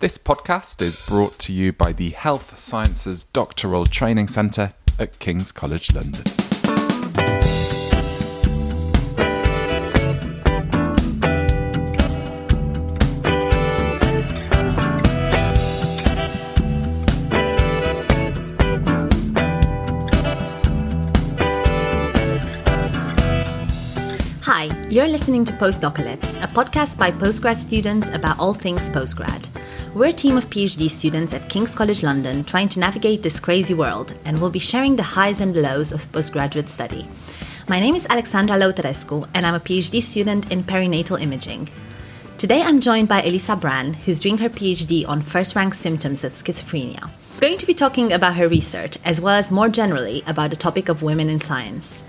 This podcast is brought to you by the Health Sciences Doctoral Training Centre at King's College London. Hi, you're listening to Postdocalypse, a podcast by postgrad students about all things postgrad. We're a team of PhD students at King's College London trying to navigate this crazy world, and we'll be sharing the highs and lows of postgraduate study. My name is Alexandra Lautarescu, and I'm a PhD student in perinatal imaging. Today I'm joined by Elisa Bran, who's doing her PhD on first rank symptoms of schizophrenia. We're going to be talking about her research, as well as more generally about the topic of women in science.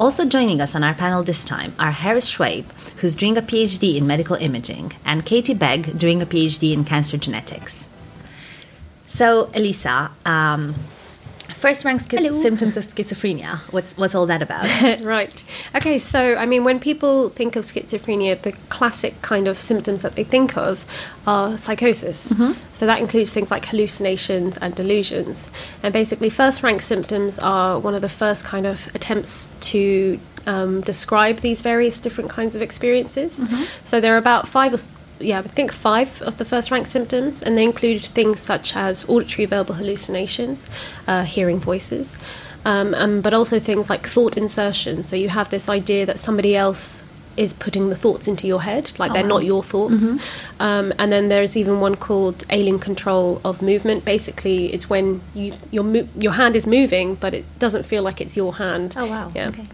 Also joining us on our panel this time are Harris Schwabe, who's doing a PhD in medical imaging, and Katie Begg, doing a PhD in cancer genetics. So, Elisa, um, first rank symptoms of schizophrenia. What's what's all that about? right. Okay, so I mean, when people think of schizophrenia, the classic kind of symptoms that they think of are psychosis. Mm-hmm. So that includes things like hallucinations and delusions. And basically, first rank symptoms are one of the first kind of attempts to um, describe these various different kinds of experiences. So there are about five or yeah, I think five of the first rank symptoms, and they include things such as auditory verbal hallucinations, uh, hearing voices, um, um, but also things like thought insertion. So you have this idea that somebody else is putting the thoughts into your head, like they're not your thoughts. Um, and then there's even one called alien control of movement. Basically, it's when you your your hand is moving, but it doesn't feel like it's your hand. Oh wow. Yeah. Okay.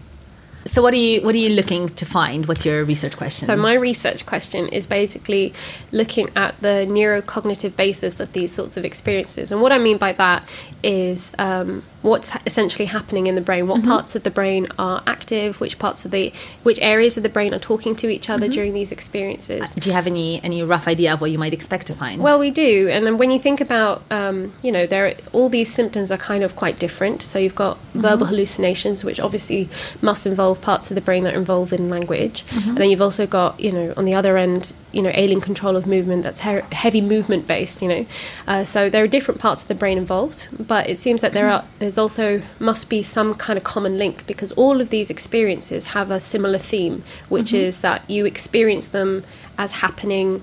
So what are you what are you looking to find? What's your research question? So my research question is basically looking at the neurocognitive basis of these sorts of experiences, and what I mean by that is um, what's essentially happening in the brain. What parts of the brain are active? Which parts of the which areas of the brain are talking to each other during these experiences? do you have any any rough idea of what you might expect to find? Well, we do, and then when you think about, um, you know, there all these symptoms are kind of quite different. So you've got verbal hallucinations, which obviously must involve parts of the brain that are involved in language, mm-hmm. and then you've also got, you know, on the other end, you know, alien control of movement that's he- heavy movement based. You know, uh, so there are different parts of the brain involved, but it seems that there mm-hmm. are there's also must be some kind of common link because all of these experiences have a similar theme, which mm-hmm. is that you experience them as happening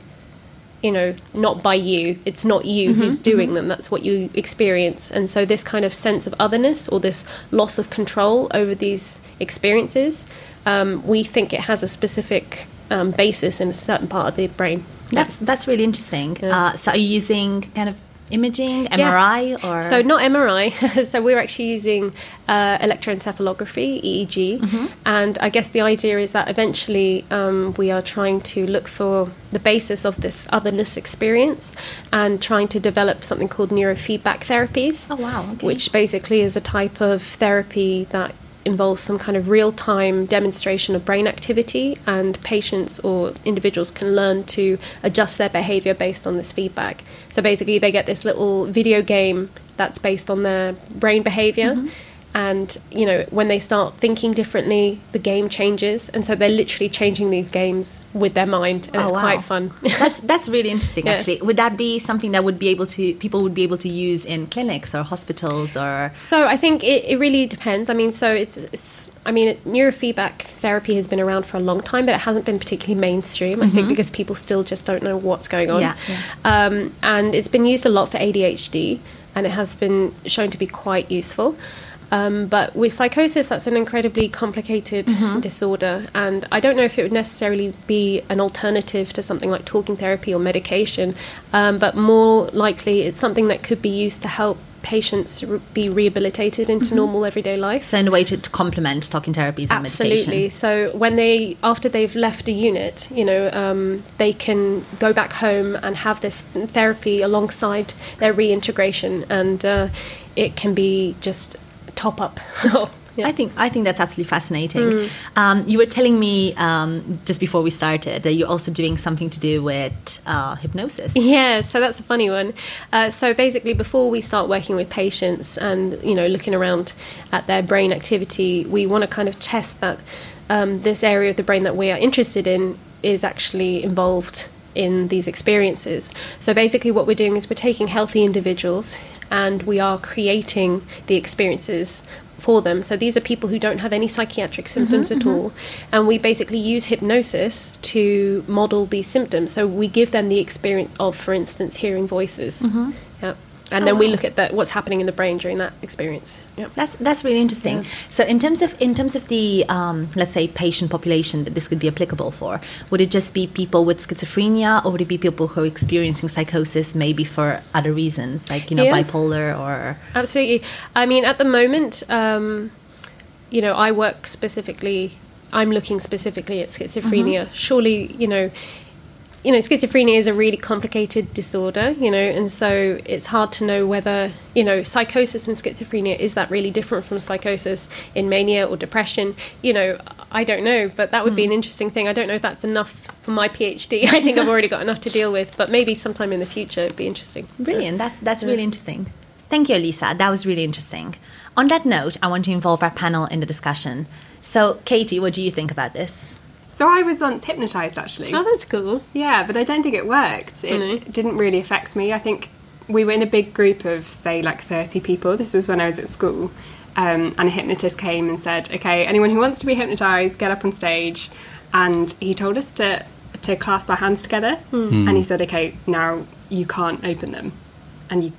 you know, not by you. It's not you who's doing them. That's what you experience. And so, this kind of sense of otherness or this loss of control over these experiences, um, we think it has a specific um, basis in a certain part of the brain. That's that's really interesting. Yeah. Uh, so are you using kind of imaging, Yeah. MRI, or So not MRI. so we're actually using uh, electroencephalography (EEG), and I guess the idea is that eventually um, we are trying to look for the basis of this otherness experience and trying to develop something called neurofeedback therapies. Oh, wow, okay. Which basically is a type of therapy that involves some kind of real time demonstration of brain activity, and patients or individuals can learn to adjust their behavior based on this feedback. So basically, they get this little video game that's based on their brain behavior. Mm-hmm. And you know, when they start thinking differently, the game changes, and so they're literally changing these games with their mind, and Oh, it's wow. quite fun. that's that's really interesting. Yeah. Actually, would that be something that would be able to people would be able to use in clinics or hospitals or? So I think it, it really depends. I mean, so it's, it's I mean, it, neurofeedback therapy has been around for a long time, but it hasn't been particularly mainstream. I think because people still just don't know what's going on. Yeah, yeah. Um, and it's been used a lot for ADHD, and it has been shown to be quite useful. Um, but with psychosis, that's an incredibly complicated disorder, and I don't know if it would necessarily be an alternative to something like talking therapy or medication, um, but more likely it's something that could be used to help patients re- be rehabilitated into normal everyday life. So in a way to, to complement talking therapies and Absolutely. So when they, after they've left a unit, you know, um, they can go back home and have this therapy alongside their reintegration, and uh, it can be just top up. Yeah. I think I think that's absolutely fascinating. Mm. Um, you were telling me um, just before we started that you're also doing something to do with uh, hypnosis. Yeah, so that's a funny one. Uh, so basically, before we start working with patients and you know looking around at their brain activity, we want to kind of test that um, this area of the brain that we are interested in is actually involved in these experiences. So basically, what we're doing is we're taking healthy individuals and we are creating the experiences for them. So these are people who don't have any psychiatric mm-hmm, symptoms at mm-hmm. all, and we basically use hypnosis to model these symptoms. So we give them the experience of, for instance, hearing voices. Mm-hmm. Yeah. And then we look at the, what's happening in the brain during that experience. Yep. That's that's really interesting. So in terms of in terms of the um, let's say patient population that this could be applicable for, would it just be people with schizophrenia, or would it be people who are experiencing psychosis maybe for other reasons, like you know Yeah. bipolar or Absolutely. I mean, at the moment, um, you know, I work specifically. I'm looking specifically at schizophrenia. Surely, you know, you know, schizophrenia is a really complicated disorder. You know, and so it's hard to know whether you know psychosis and schizophrenia is that really different from psychosis in mania or depression. You know, I don't know, but that would be an hmm. interesting thing. I don't know if that's enough for my PhD. I think I've already got enough to deal with, but maybe sometime in the future it'd be interesting. Brilliant. That's that's really interesting. Thank you, Lisa. That was really interesting. On that note, I want to involve our panel in the discussion. So, Katie, what do you think about this? So I was once hypnotized actually. Oh, that's cool. Yeah, but I don't think it worked. It No. didn't really affect me. I think we were in a big group of, say, like 30 people. This was when I was at school. Um, and a hypnotist came and said, okay, anyone who wants to be hypnotized, get up on stage. And he told us to, to clasp our hands together. And he said, okay, now you can't open them. And you,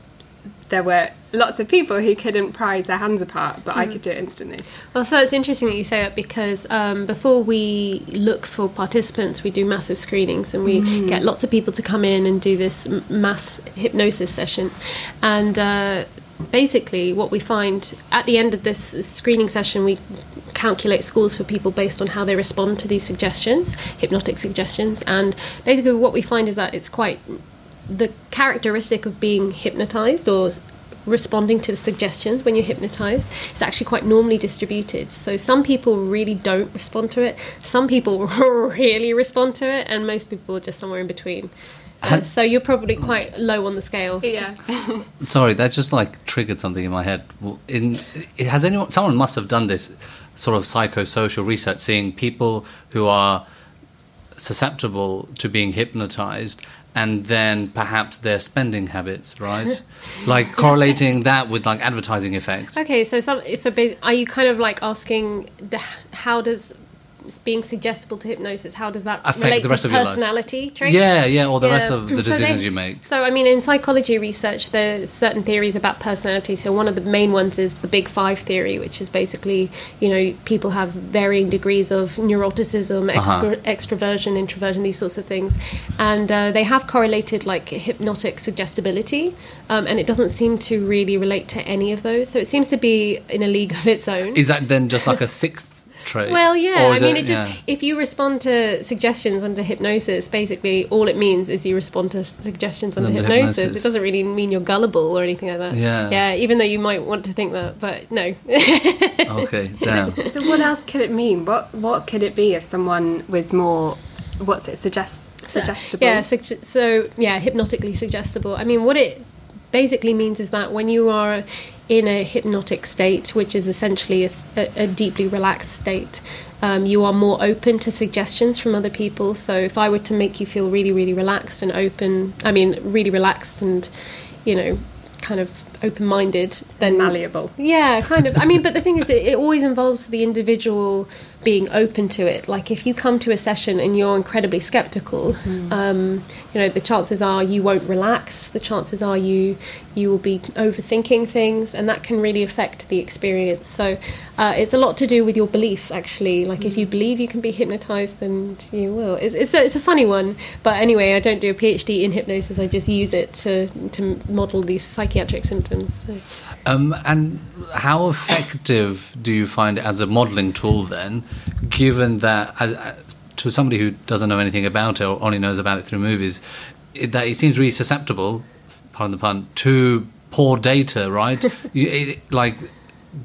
there were lots of people who couldn't prise their hands apart, but I could do it instantly. Well, so it's interesting that you say that because um, before we look for participants, we do massive screenings and we get lots of people to come in and do this mass hypnosis session. And uh, basically, what we find at the end of this screening session, we calculate scores for people based on how they respond to these suggestions, hypnotic suggestions. And basically, what we find is that it's quite the characteristic of being hypnotized or responding to the suggestions when you're hypnotized is actually quite normally distributed. So some people really don't respond to it, some people really respond to it, and most people are just somewhere in between. So, so you're probably quite low on the scale. Yeah. Sorry, that just like triggered something in my head. In has anyone? Someone must have done this sort of psychosocial research, seeing people who are susceptible to being hypnotized, and then perhaps their spending habits, right? like correlating that with like advertising effect. Okay, so some so are you kind of like asking the, how does being suggestible to hypnosis how does that Affect relate the rest to of your personality traits? Yeah, yeah, or the rest of the So decisions they- you make. So, I mean, in psychology research, there's certain theories about personality. So, one of the main ones is the Big Five theory, which is basically, you know, people have varying degrees of neuroticism, Uh-huh. extroversion, introversion, these sorts of things. And uh, they have correlated like hypnotic suggestibility, um, and it doesn't seem to really relate to any of those. So, it seems to be in a league of its own. Is that then just like a sixth trait? Well, yeah. I mean, it just yeah. if you respond to suggestions under hypnosis, basically all it means is you respond to suggestions under Under hypnosis. hypnosis. It doesn't really mean you're gullible or anything like that. Yeah. Yeah. Even though you might want to think that, but no. Okay, damn. So what else could it mean? What what could it be if someone was more what's it suggest suggestible? Yeah, sugge- so yeah, hypnotically suggestible. I mean, what it basically means is that when you are in a hypnotic state, which is essentially a deeply relaxed state, um, you are more open to suggestions from other people. So if I were to make you feel really, really relaxed and open, I mean, really relaxed and, you know, kind of open-minded, then malleable. yeah, kind of. I mean, but the thing is, it, it always involves the individual being open to it. Like, if you come to a session and you're incredibly skeptical, um, you know, the chances are you won't relax. The chances are you you will be overthinking things, and that can really affect the experience. So, uh, it's a lot to do with your belief, actually. Like, if you believe you can be hypnotized, then you will. It's it's a, it's a funny one, but anyway, I don't do a PhD in hypnosis. I just use it to to model these psychiatric symptoms. So. Um, and how effective do you find it as a modelling tool then, given that uh, to somebody who doesn't know anything about it or only knows about it through movies, it, that it seems really susceptible, pardon the pun, to poor data, right? you, it, like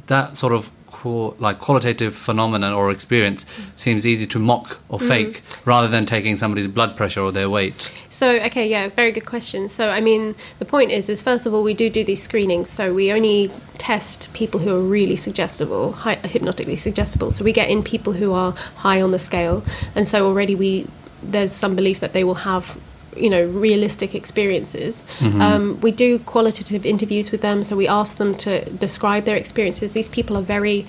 that sort of qual- like qualitative phenomenon or experience seems easy to mock or mm-hmm. fake rather than taking somebody's blood pressure or their weight. So, okay, yeah, very good question. So, I mean, the point is, is first of all, we do do these screenings. So, we only test people who are really suggestible, high, hypnotically suggestible. So, we get in people who are high on the scale, and so already we there's some belief that they will have you know realistic experiences. Um, we do qualitative interviews with them, so we ask them to describe their experiences. These people are very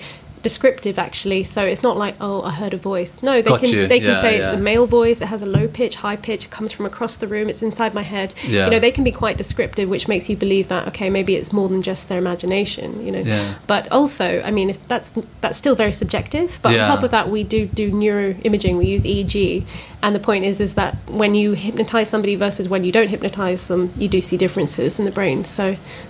descriptive actually. So it's not like oh i heard a voice. No they Got can you. they can Yeah, say it's yeah. a male voice it has a low pitch high pitch it comes from across the room it's inside my head. Yeah. you know they can be quite descriptive which makes you believe that okay maybe it's more than just their imagination you know. But also i mean if that's that's still very subjective but on top of that we do do neuroimaging we use eeg and the point is is that when you hypnotize somebody versus when you don't hypnotize them you do see differences in the brain. So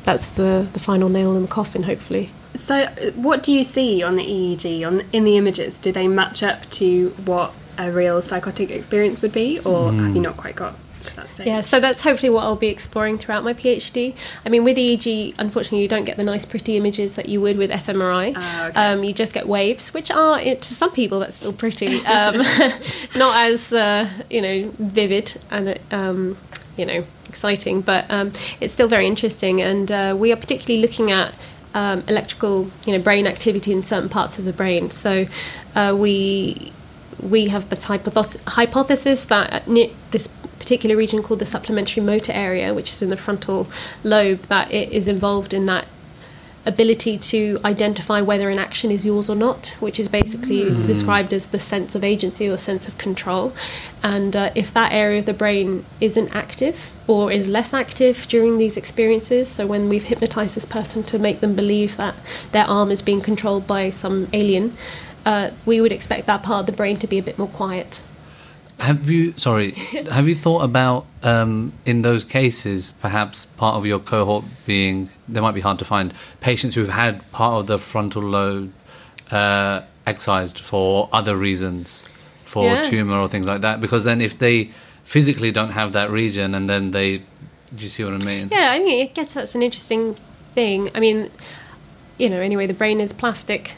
that's the the final nail in the coffin hopefully So, uh, what do you see on the EEG on in the images? Do they match up to what a real psychotic experience would be, or have you not quite got to that stage? Yeah, so that's hopefully what I'll be exploring throughout my PhD. I mean, with EEG, unfortunately, you don't get the nice, pretty images that you would with fMRI. Ah, okay. um, you just get waves, which are to some people that's still pretty, um, not as uh, you know vivid and um, you know exciting, but um, it's still very interesting. And uh, we are particularly looking at um, electrical, you know, brain activity in certain parts of the brain. So uh, we we have this hypothesis, that at this particular region called the supplementary motor area, which is in the frontal lobe, that it is involved in that ability to identify whether an action is yours or not, which is basically described as the sense of agency or sense of control. And uh, if that area of the brain isn't active or is less active during these experiences, so when we've hypnotized this person to make them believe that their arm is being controlled by some alien, uh, we would expect that part of the brain to be a bit more quiet. Have you, sorry, have you thought about um, in those cases, perhaps part of your cohort being, they might be hard to find, patients who've had part of the frontal lobe uh, excised for other reasons, for Yeah. tumor or things like that? Because then if they physically don't have that region and then they, do you see what I mean? Yeah, I mean, I guess that's an interesting thing. I mean, you know, anyway, the brain is plastic,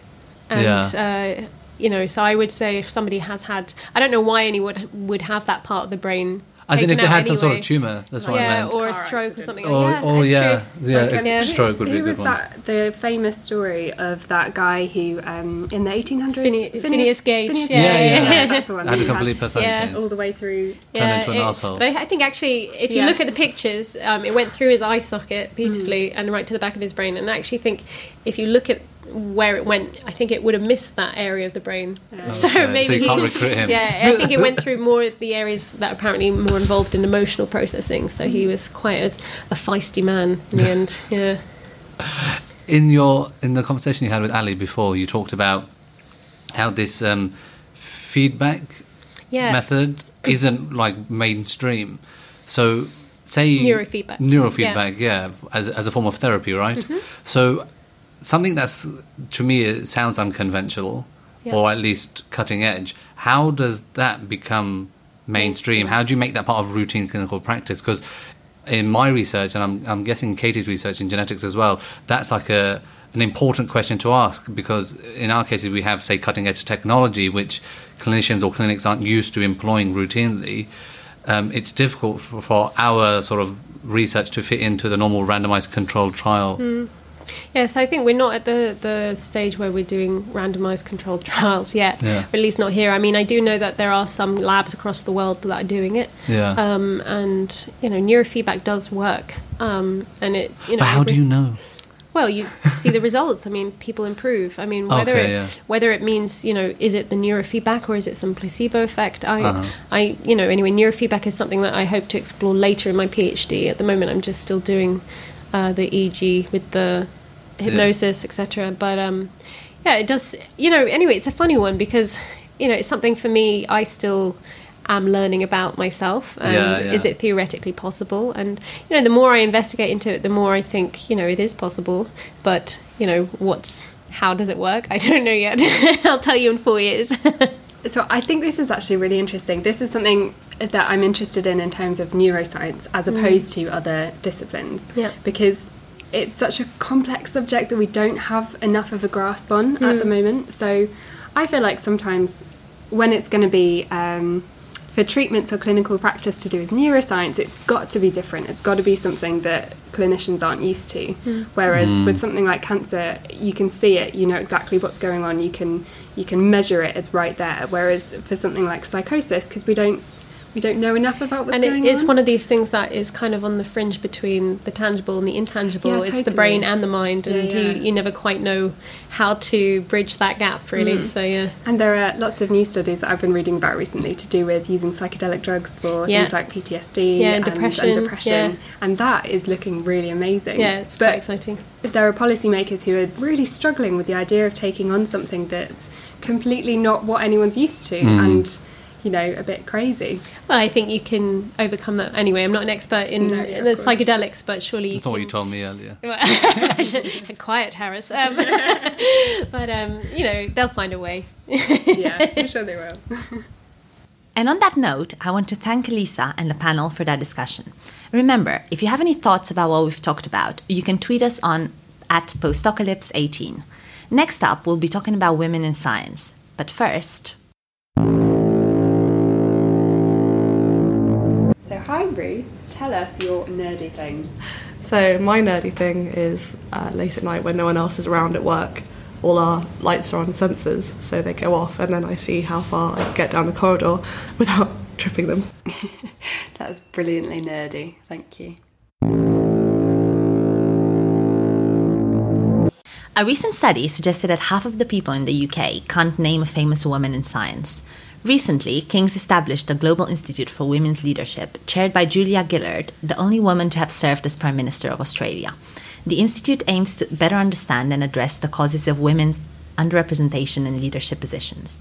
and uh, you know, so I would say if somebody has had, I don't know why anyone would would have that part of the brain. As in if they out had some sort of tumor, that's what I yeah, meant. or a Car stroke or accident. something. or, like or yeah, yeah, that's yeah, a stroke would be Who a good was one. that? The famous story of that guy who, um, in the 1800s, Phine- Phineas Gage, Phineas yeah, yeah, yeah. that's the one. Had a complete personality Yeah. all the way through. Turn into an it- arsehole. But I, I think actually, if you Yeah. look at the pictures, um, it went through his eye socket beautifully Hmm. and right to the back of his brain. And I actually think if you look at where it went, I think it would have missed that area of the brain. So Okay, so maybe you can't he- recruit him. Yeah, I think it went through more of the areas that are apparently more involved in emotional processing. So he was quite a, a feisty man in the end. Yeah. in your in the conversation you had with Ali before, you talked about how this um, feedback Yeah. method isn't like mainstream. So, say Neurofeedback. neurofeedback, yeah, as as a form of therapy, right? Mm-hmm. So, something that's to me sounds unconventional, Yeah. or at least cutting edge. How does that become mainstream? How do you make that part of routine clinical practice? Because in my research, and I'm, I'm guessing Katie's research in genetics as well, that's like a an important question to ask because in our cases we have say cutting edge technology which clinicians or clinics aren't used to employing routinely. Um, it's difficult for, for our sort of research to fit into the normal randomized controlled trial. Yeah, so I think we're not at the, the stage where we're doing randomized controlled trials yet, Yeah. or at least not here. I mean, I do know that there are some labs across the world that are doing it. Yeah. Um, and, you know, neurofeedback does work. Um, and it, you know. but how do you know? Well, you see the results. I mean, people improve. I mean, whether Okay, it, yeah. whether it means you know, is it the neurofeedback or is it some placebo effect? I, Uh-huh. I, you know, anyway, neurofeedback is something that I hope to explore later in my PhD. At the moment, I'm just still doing uh, the EEG with the hypnosis, etc. But um, yeah, it does. You know, anyway, it's a funny one because you know, it's something for me. I still am learning about myself and Yeah, yeah. is it theoretically possible and you know the more i investigate into it the more i think you know it is possible but you know what's how does it work i don't know yet i'll tell you in four years So I think this is actually really interesting. This is something that I'm interested in in terms of neuroscience as opposed to other disciplines. Yeah. Because it's such a complex subject that we don't have enough of a grasp on at the hmm. moment. So I feel like sometimes when it's going to be um, for treatments or clinical practice to do with neuroscience, it's got to be different. It's got to be something that clinicians aren't used to. Hmm. Whereas hmm. with something like cancer, you can see it, you know exactly what's going on, you can you can measure it, it's right there. Whereas for something like psychosis, because we don't we don't know enough about what's and it, going it's on. one of these things that is kind of on the fringe between the tangible and the intangible. Yeah, it's the brain and the mind, and Yeah, yeah. You, you never quite know how to bridge that gap, really. Mm. So yeah, And there are lots of new studies that I've been reading about recently to do with using psychedelic drugs for Yeah. things like PTSD Yeah, and and, depression, and depression. yeah. And that is looking really amazing. yeah, it's but quite exciting. there are policymakers who are really struggling with the idea of taking on something that's completely not what anyone's used to mm. and, you know, a bit crazy. Well, I think you can overcome that. Anyway, I'm not an expert in No, yeah, of the course. psychedelics, but surely you That's can. not what you told me earlier. Quiet, Harris. Um, but um, you know, they'll find a way. Yeah, I'm sure they will. And on that note, I want to thank Elisa and the panel for that discussion. Remember, if you have any thoughts about what we've talked about, you can tweet us on at postdocalypse18. Next up, we'll be talking about women in science. But first, So, hi Ruth, tell us your nerdy thing. So my nerdy thing is uh, late at night when no one else is around at work. All our lights are on sensors, so they go off, and then I see how far I can get down the corridor without tripping them. That's brilliantly nerdy. Thank you. a recent study suggested that half of the people in the UK can't name a famous woman in science. Recently, King's established the Global Institute for Women's Leadership, chaired by Julia Gillard, the only woman to have served as Prime Minister of Australia. The institute aims to better understand and address the causes of women's underrepresentation in leadership positions.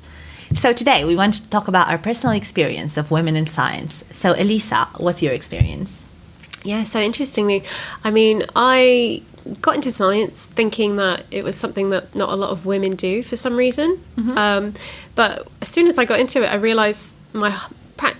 So today we want to talk about our personal experience of women in science. So Elisa, what's your experience? Yeah, so interestingly, I mean, I got into science thinking that it was something that not a lot of women do for some reason. Um, but as soon as I got into it, I realised my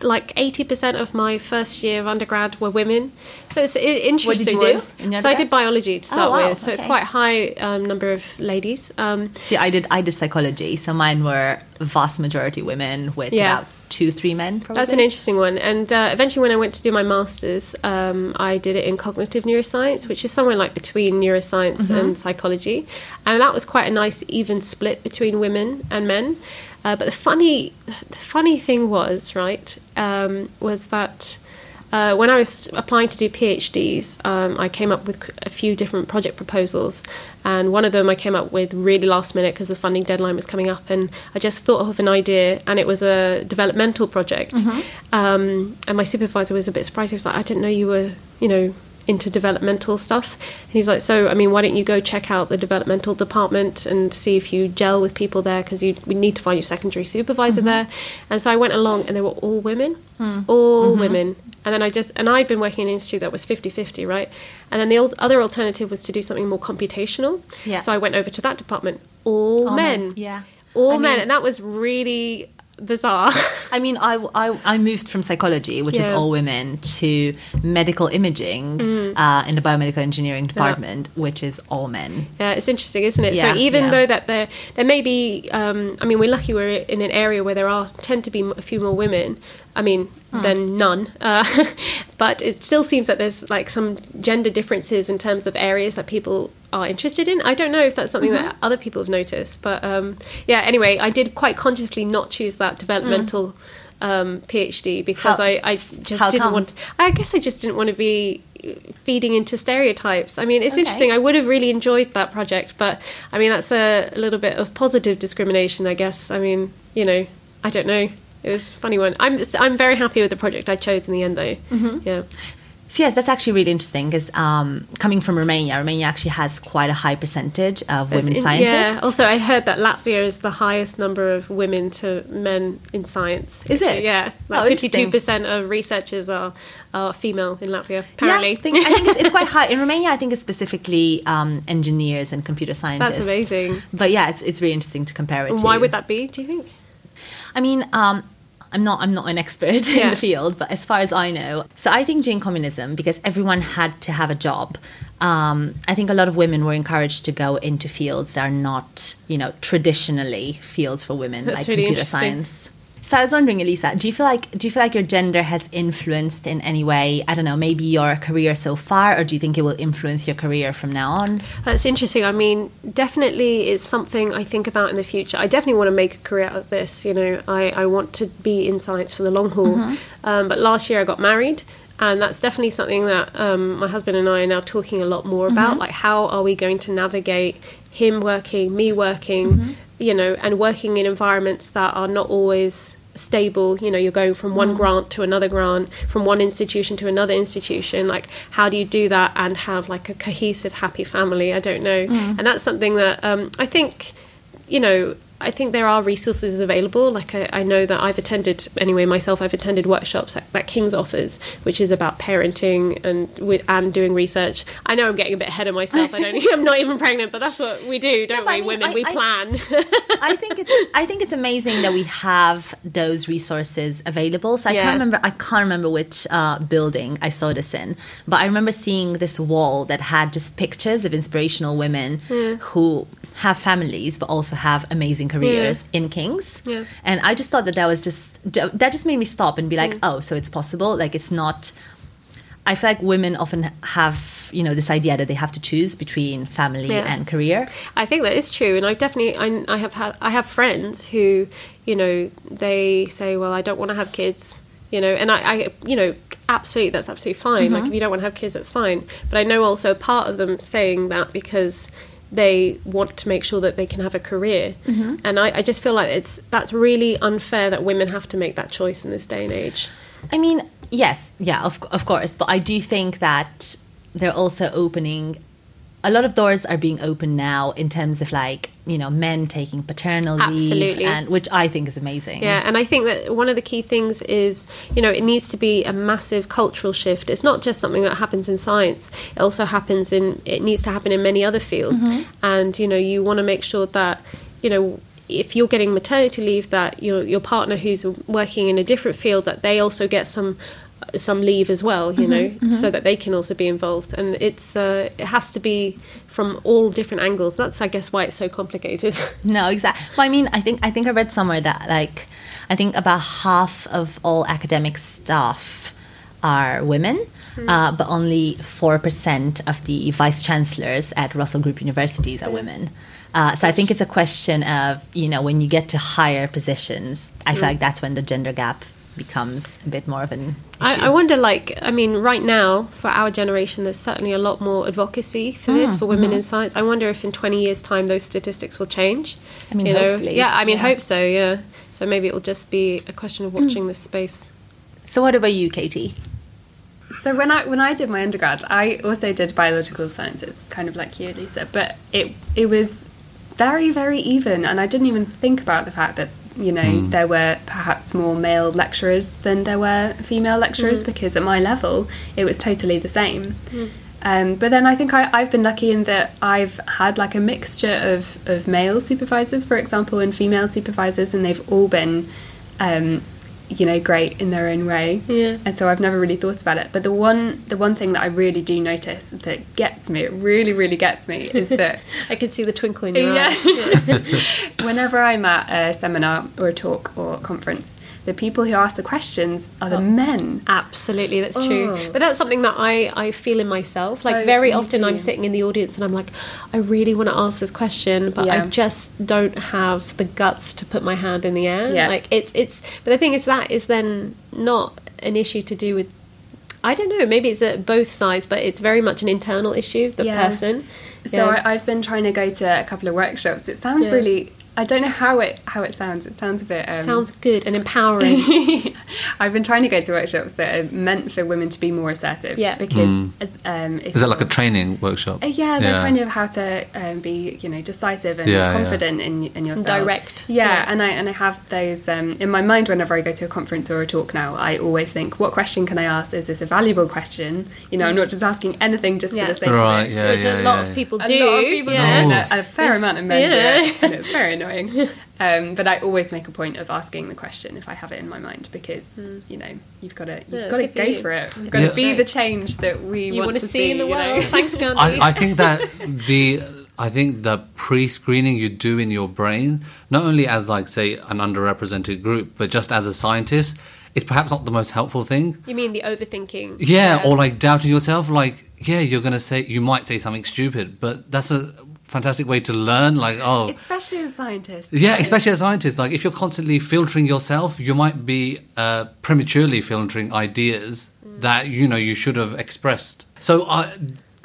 like 80% of my first year of undergrad were women. So it's interesting you do one. in So I did biology to start wow, with. So it's quite a high um, number of ladies. Um, See, I did I did psychology, so mine were vast majority women with Yeah. about two, three men. Probably. That's an interesting one. And uh, eventually, when I went to do my master's, um, I did it in cognitive neuroscience, which is somewhere like between neuroscience and psychology. And that was quite a nice, even split between women and men. Uh, but the funny, the funny thing was, right, um, was that. Uh, when I was applying to do PhDs, um, I came up with a few different project proposals, and one of them I came up with really last minute because the funding deadline was coming up, and I just thought of an idea, and it was a developmental project. Um, and my supervisor was a bit surprised. He was like, "I didn't know you were, you know, into developmental stuff." And he's like, "So, I mean, why don't you go check out the developmental department and see if you gel with people there? Because you we need to find your secondary supervisor there." And so I went along, and they were all women, all women. And then I just and I'd been working in an institute that was 50-50, right? And then the old, other alternative was to do something more computational. Yeah. So I went over to that department, all, All men. men, yeah. All I men, mean- and that was really bizarre. I mean, I, I, I moved from psychology, which is all women, to medical imaging uh, in the biomedical engineering department, which is all men. Yeah, it's interesting, isn't it? Yeah, so even yeah. though that there there may be, um, I mean, we're lucky we're in an area where there are tend to be a few more women. I mean, Hmm. than none. Uh, but it still seems that there's like some gender differences in terms of areas that people are interested in. I don't know if that's something that Mm-hmm. other people have noticed, but um, yeah. Anyway, I did quite consciously not choose that developmental. Um, PhD because How- I, I just didn't come? want. I guess I just didn't want to be feeding into stereotypes. I mean, it's Okay. interesting. I would have really enjoyed that project, but I mean, that's a, a little bit of positive discrimination, I guess. I mean, you know, I don't know. It was a funny one. I'm I'm very happy with the project I chose in the end, though. Mm-hmm. Yeah. So yes, that's actually really interesting because um, coming from Romania, Romania actually has quite a high percentage of women In- scientists. Yeah. Also, I heard that Latvia is the highest number of women to men in science. Is it? Yeah. Oh, Like fifty-two percent of researchers are are female in Latvia. Yeah, Apparently. I think, I think it's, it's quite high in Romania. I think it's specifically um, engineers and computer scientists. That's amazing. But yeah, it's it's really interesting to compare it. And to. why would that be? Do you think? I mean, um, I'm not I'm not an expert in the field, but as far as I know, so I think during communism, because everyone had to have a job, um, I think a lot of women were encouraged to go into fields that are not, you know, traditionally fields for women, That's like really computer science. So I was wondering, Elisa, do you feel like do you feel like your gender has influenced in any way? I don't know, maybe your career so far, or do you think it will influence your career from now on? That's interesting. I mean, definitely it's something I think about in the future. I definitely want to make a career out of this. You know, I, I want to be in science for the long haul. Um, but last year I got married. And that's definitely something that um, my husband and I are now talking a lot more about. Like, how are we going to navigate him working, me working, you know, and working in environments that are not always stable you know you're going from one grant to another grant from one institution to another institution like how do you do that and have like a cohesive happy family? I don't know. And that's something that um, i think you know I think there are resources available. Like I, I know that I've attended anyway myself. I've attended workshops that, that King's offers, which is about parenting and with and doing research. I know I'm getting a bit ahead of myself. I don't. I'm not even pregnant, but that's what we do, don't I we? mean, Women, I- we plan. I think it's I think it's amazing that we have those resources available. So I Yeah. can't remember I can't remember which uh, building I saw this in, but I remember seeing this wall that had just pictures of inspirational women who have families but also have amazing careers in Kings. Yeah. And I just thought that that was just that just made me stop and be like, oh, so it's possible. Like it's not. I feel like women often have you know this idea that they have to choose between family Yeah. and career. I think that is true, and I definitely I, I have had I have friends who you know they say, well, I don't want to have kids, you know, and I, I you know absolutely that's absolutely fine. Like mm-hmm. if you don't want to have kids, that's fine. But I know also part of them saying that because they want to make sure that they can have a career, mm-hmm. and I, I just feel like it's that's really unfair that women have to make that choice in this day and age. I mean, yes, yeah, of, of course. But I do think that they're also opening. A lot of doors are being opened now in terms of like you know men taking paternal leave, Absolutely. and which I think is amazing. Yeah, and I think that one of the key things is, you know, it needs to be a massive cultural shift. It's not just something that happens in science. It also happens in it needs to happen in many other fields. Mm-hmm. And, you know, you want to make sure that, you know, if you're getting maternity leave that your your partner who's working in a different field that they also get some some leave as well, you know, so that they can also be involved. And it's uh, it has to be from all different angles. That's I guess why it's so complicated. No, exactly. Well, I mean, I think I think I read somewhere that like I think about half of all academic staff are women, uh, but only four percent of the vice chancellors at Russell Group universities are women. Uh, so I think it's a question of you know when you get to higher positions, I feel like that's when the gender gap becomes a bit more of an issue. I, I wonder, like, I mean, right now for our generation, there's certainly a lot more advocacy for this Mm, for women mm-hmm. in science. I wonder if in 20 years' time those statistics will change. I mean, you know? hopefully, yeah, I mean, yeah. hope so. Yeah, so maybe it will just be a question of watching Mm. this space. so what about you, Katie? So when I when I did my undergrad, I also did biological sciences, kind of like you, Lisa. But it it was very very even, and I didn't even think about the fact that you know there were perhaps more male lecturers than there were female lecturers because at my level it was totally the same. Um, but then I think I, I've been lucky in that I've had like a mixture of, of male supervisors, for example, and female supervisors, and they've all been, um, you know, great in their own way. Yeah. And so I've never really thought about it. But the one the one thing that I really do notice that gets me, it really really gets me, is that I can see the twinkle in your yeah. eyes. whenever I'm at a seminar or a talk or a conference, the people who ask the questions are the oh, men. Absolutely, that's true. Oh. But that's something that I, I feel in myself. So like very often, I'm sitting in the audience and I'm like, I really want to ask this question, but I just don't have the guts to put my hand in the air. Yeah. Like it's it's. But the thing is, that is then not an issue to do with. I don't know. Maybe it's at both sides, but it's very much an internal issue. The Yeah. person. So Yeah. I, I've been trying to go to a couple of workshops. It sounds Yeah. really. I don't know how it how it sounds. It sounds a bit. Um, sounds good and empowering. I've been trying to go to workshops that are meant for women to be more assertive. Yeah. Because um, Is that like a training workshop? Uh, yeah, they're kind of how to um, be, you know, decisive and Yeah, yeah. confident in in yourself. direct. Yeah, Yeah. and I and I have those um, in my mind whenever I go to a conference or a talk now. I always think, what question can I ask? Is this a valuable question? You know, I'm not just asking anything just Yeah. for the sake Right, of it. yeah, Which yeah, a lot of people A do. lot of people yeah. do, and a, a fair amount of men Yeah. do it, and it's very annoying. Um, but I always make a point of asking the question if I have it in my mind because you know you've got to you've. Yeah, got to go you. for it. You've got to be the change that we You want want to to see in the you know? world. Thanks, Gandhi. I, I think that the I think the pre-screening you do in your brain, not only as like say an underrepresented group, but just as a scientist, is perhaps not the most helpful thing. You mean the overthinking? Yeah, or like doubting yourself. Like, yeah, you're gonna say you might say something stupid, but that's a fantastic way to learn. Like, oh, Especially as scientists. yeah, especially as scientists. Like, if you're constantly filtering yourself, you might be uh, prematurely filtering ideas that you know you should have expressed. So I.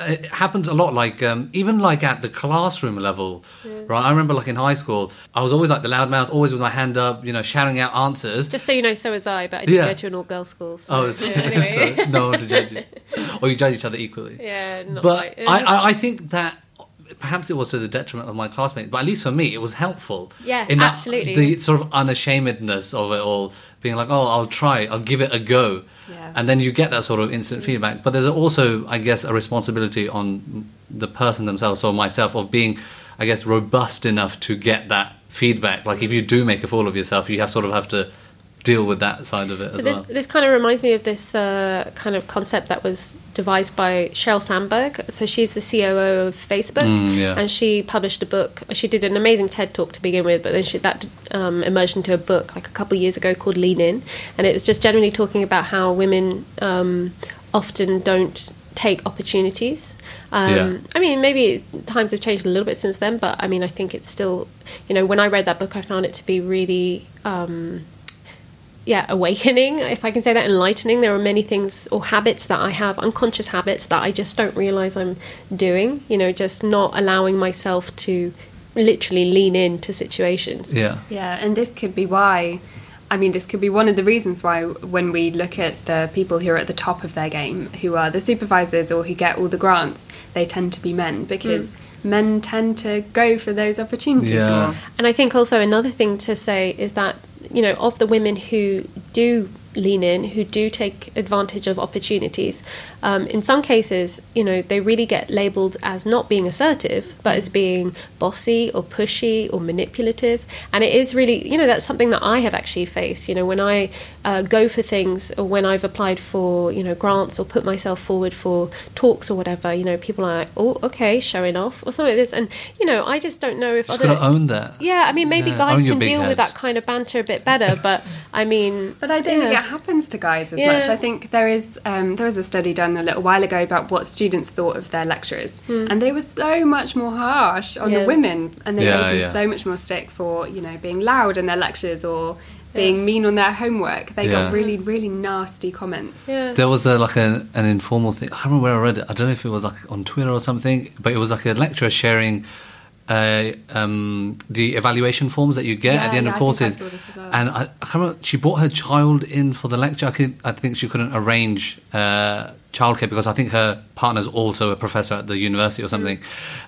It happens a lot, like um, even like at the classroom level, right? I remember, like in high school, I was always like the loudmouth, always with my hand up, you know, shouting out answers. Just so you know, so was I, but I did Yeah. go to an all-girls school. So, Oh, it's, yeah, anyway. so no one to judge you, or you judge each other equally. yeah, not but quite. I, I, I think that perhaps it was to the detriment of my classmates, but at least for me, it was helpful. Yeah, in that, absolutely. The sort of unashamedness of it all, being like, oh, I'll try, I'll give it a go. Yeah. And then you get that sort of instant feedback. But there's also, I guess, a responsibility on the person themselves or myself of being, I guess, robust enough to get that feedback. Like if you do make a fool of yourself, you have sort of have to deal with that side of it So as this well. this kind of reminds me of this uh, kind of concept that was devised by Sheryl Sandberg. So she's the COO of Facebook, Mm, yeah. and she published a book. She did an amazing TED talk to begin with, but then she, that um, emerged into a book like a couple of years ago called Lean In, and it was just generally talking about how women um, often don't take opportunities. Um, Yeah. I mean, maybe times have changed a little bit since then, but I mean, I think it's still, you know, when I read that book, I found it to be really. Um, yeah, awakening, if I can say that, enlightening. There are many things or habits that I have, unconscious habits that I just don't realize I'm doing. You know, just not allowing myself to literally lean into situations. Yeah. Yeah, and this could be why. I mean, this could be one of the reasons why, when we look at the people who are at the top of their game, who are the supervisors or who get all the grants, they tend to be men because mm. men tend to go for those opportunities Yeah. more. And I think also another thing to say is that, you know, of the women who do lean in, who do take advantage of opportunities, um, in some cases, you know, they really get labeled as not being assertive, but as being bossy or pushy or manipulative. And it is really, you know, that's something that I have actually faced. You know, when I uh, go for things or when I've applied for, you know, grants or put myself forward for talks or whatever, you know, people are like, oh, okay, showing off or something like this. And, you know, I just don't know if Just other. gotta own that. Yeah, I mean, maybe Yeah, guys can big deal with that kind of banter a bit better, but I mean, But I don't yeah. think it happens to guys as Yeah. much. I think there is um, there was a study done a little while ago about what students thought of their lecturers, and they were so much more harsh on. Yeah. the women, and they Yeah, gave them yeah. so much more stick for you know being loud in their lectures or being mean on their homework. They Yeah. got really really nasty comments. yeah. There was a, like a, an informal thing. I can't remember where I read it. I don't know if it was like on Twitter or something, but it was like a lecturer sharing uh, um, the evaluation forms that you get Yeah, at the end yeah, of I I courses. this as well. And I, I can't remember. She brought her child in for the lecture. I, could, I think she couldn't arrange uh, childcare because I think her partner's also a professor at the university or something.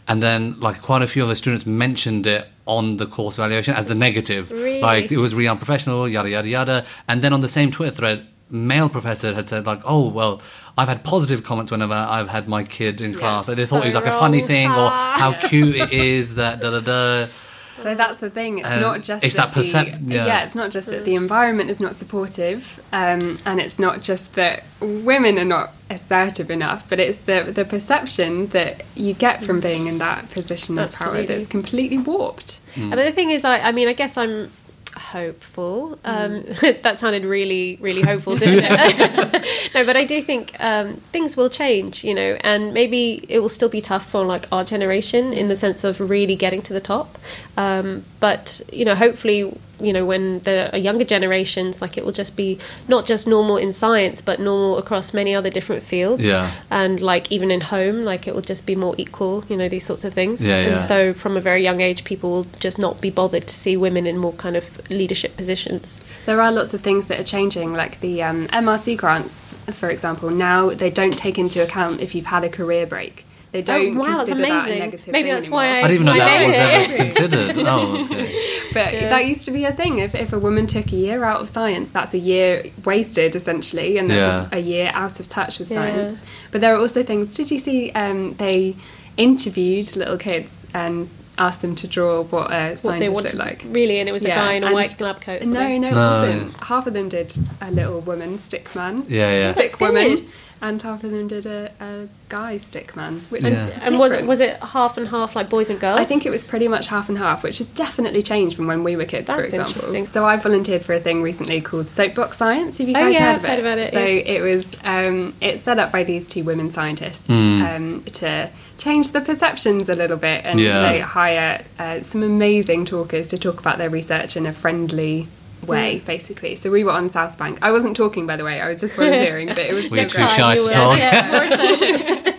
And then, like, quite a few of the students mentioned it on the course evaluation as the negative. Really? Like, it was really unprofessional, yada, yada, yada. And then on the same Twitter thread, male professor had said, like, oh, well, I've had positive comments whenever I've had my kid in class. Yes. They thought it was like a funny wrong. thing or how cute it is that da da da. So that's the thing. It's Um, not just it's that the, percep- yeah. yeah. It's not just that the environment is not supportive, um, and it's not just that women are not assertive enough, but it's the the perception that you get from being in that position of power that's completely warped. And the thing is, I, I mean, I guess I'm hopeful. Um, that sounded really, really hopeful, didn't it? no, but I do think um, things will change, you know, and maybe it will still be tough for like our generation in the sense of really getting to the top. Um, but you know, hopefully, you know, when there are younger generations, like it will just be not just normal in science, but normal across many other different fields. Yeah. And like even in home, like it will just be more equal, you know, these sorts of things. Yeah, and yeah. so from a very young age, people will just not be bothered to see women in more kind of leadership positions. There are lots of things that are changing, like the um, MRC grants, for example. Now they don't take into account if you've had a career break. They don't Oh, wow, that's consider that a amazing. negative Maybe thing that's why anymore. I didn't even know I that was ever considered. Oh, okay. But Yeah. that used to be a thing. If, if a woman took a year out of science, that's a year wasted essentially, and that's Yeah. a, a year out of touch with Yeah. science. But there are also things. Did you see? Um, they interviewed little kids and asked them to draw what a What scientist they looked wanted, like. really, and it was a Yeah, guy in a and- white lab coat. or No, no, it wasn't. Half of them did a little woman, stick man, Yeah, yeah. stick woman, good. And half of them did a, a guy stickman, which Yeah. is And was it was it half and half like boys and girls? I think it was pretty much half and half, which has definitely changed from when we were kids, for example. interesting. So I volunteered for a thing recently called Soapbox Science. Have you Oh, guys yeah, heard of it? heard about it, So yeah. it was um, it's set up by these two women scientists Hmm. um, to change the perceptions a little bit, and Yeah. they hire uh, some amazing talkers to talk about their research in a friendly way, hmm. basically. So we were on South Bank. I wasn't talking, by the way. I was just volunteering, but it was Were you still too great. shy to were- talk? yeah, more assertion.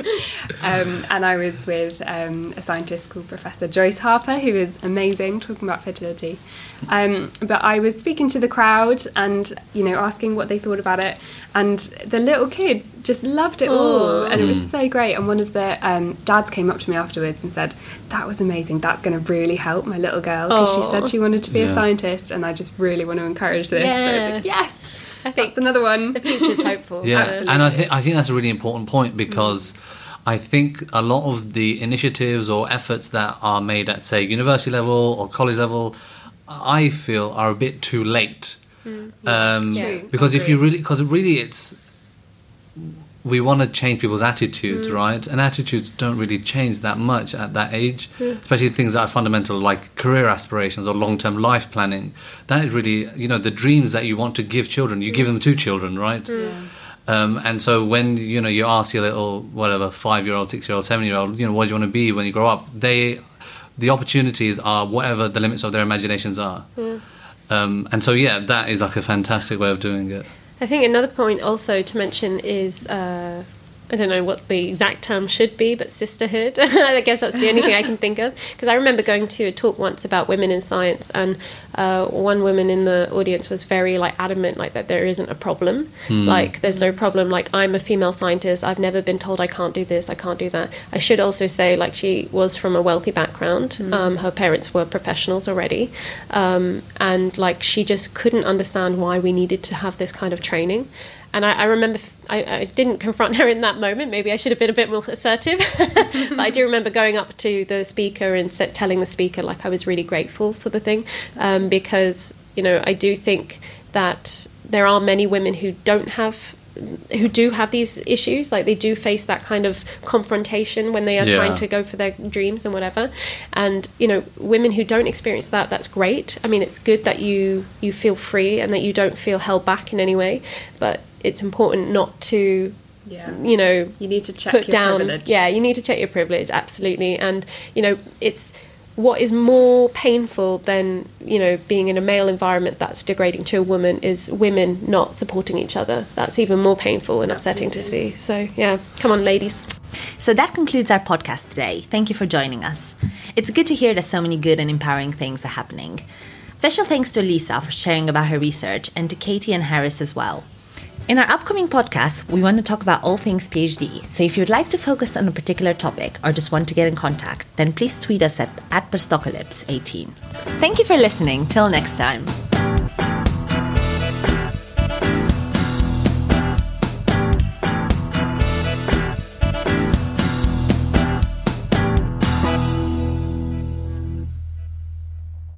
Um, and I was with um, a scientist called Professor Joyce Harper, who is amazing, talking about fertility. Um, but I was speaking to the crowd and, you know, asking what they thought about it. And the little kids just loved it all. And it was so great. And one of the um, dads came up to me afterwards and said, That was amazing. That's going to really help my little girl. Because she said she wanted to be a scientist. And I just really want to encourage this. So I was like, Yeah. yes, I think that's another one. the future's hopeful. Yeah, Absolutely. and I think I think that's a really important point because I think a lot of the initiatives or efforts that are made at say university level or college level, I feel are a bit too late. Mm. Um, True. Because if you really, because really, it's we want to change people's attitudes, mm. right? And attitudes don't really change that much at that age, mm. especially things that are fundamental like career aspirations or long-term life planning. That is really, you know, the dreams that you want to give children. You give them to children, right? Um, and so when you know you ask your little whatever five year old, six year old, seven year old, you know, what do you want to be when you grow up? They, the opportunities are whatever the limits of their imaginations are. Um, and so yeah, that is like a fantastic way of doing it. I think another point also to mention is uh, I don't know what the exact term should be, but sisterhood. I guess that's the only thing I can think of. Because I remember going to a talk once about women in science, and uh, one woman in the audience was very like adamant, like that there isn't a problem. Like there's no problem. Like I'm a female scientist. I've never been told I can't do this. I can't do that. I should also say, like she was from a wealthy background. Um, her parents were professionals already, um, and like she just couldn't understand why we needed to have this kind of training. And I, I remember f- I, I didn't confront her in that moment. Maybe I should have been a bit more assertive. but I do remember going up to the speaker and telling the speaker like I was really grateful for the thing um, because you know I do think that there are many women who don't have who do have these issues like they do face that kind of confrontation when they are Yeah. trying to go for their dreams and whatever and you know women who don't experience that that's great i mean it's good that you you feel free and that you don't feel held back in any way but it's important not to Yeah. you know You need to check put your down privilege. yeah you need to check your privilege absolutely and you know it's what is more painful than you know being in a male environment that's degrading to a woman is women not supporting each other that's even more painful and upsetting to see so yeah come on ladies So that concludes our podcast today. Thank you for joining us. It's good to hear that so many good and empowering things are happening. Special thanks to Elisa for sharing about her research and to Katie and Harris as well. In our upcoming podcast, we want to talk about all things PhD. So if you'd like to focus on a particular topic or just want to get in contact, then please tweet us at, at Postdocalypse18. Thank you for listening. Till next time.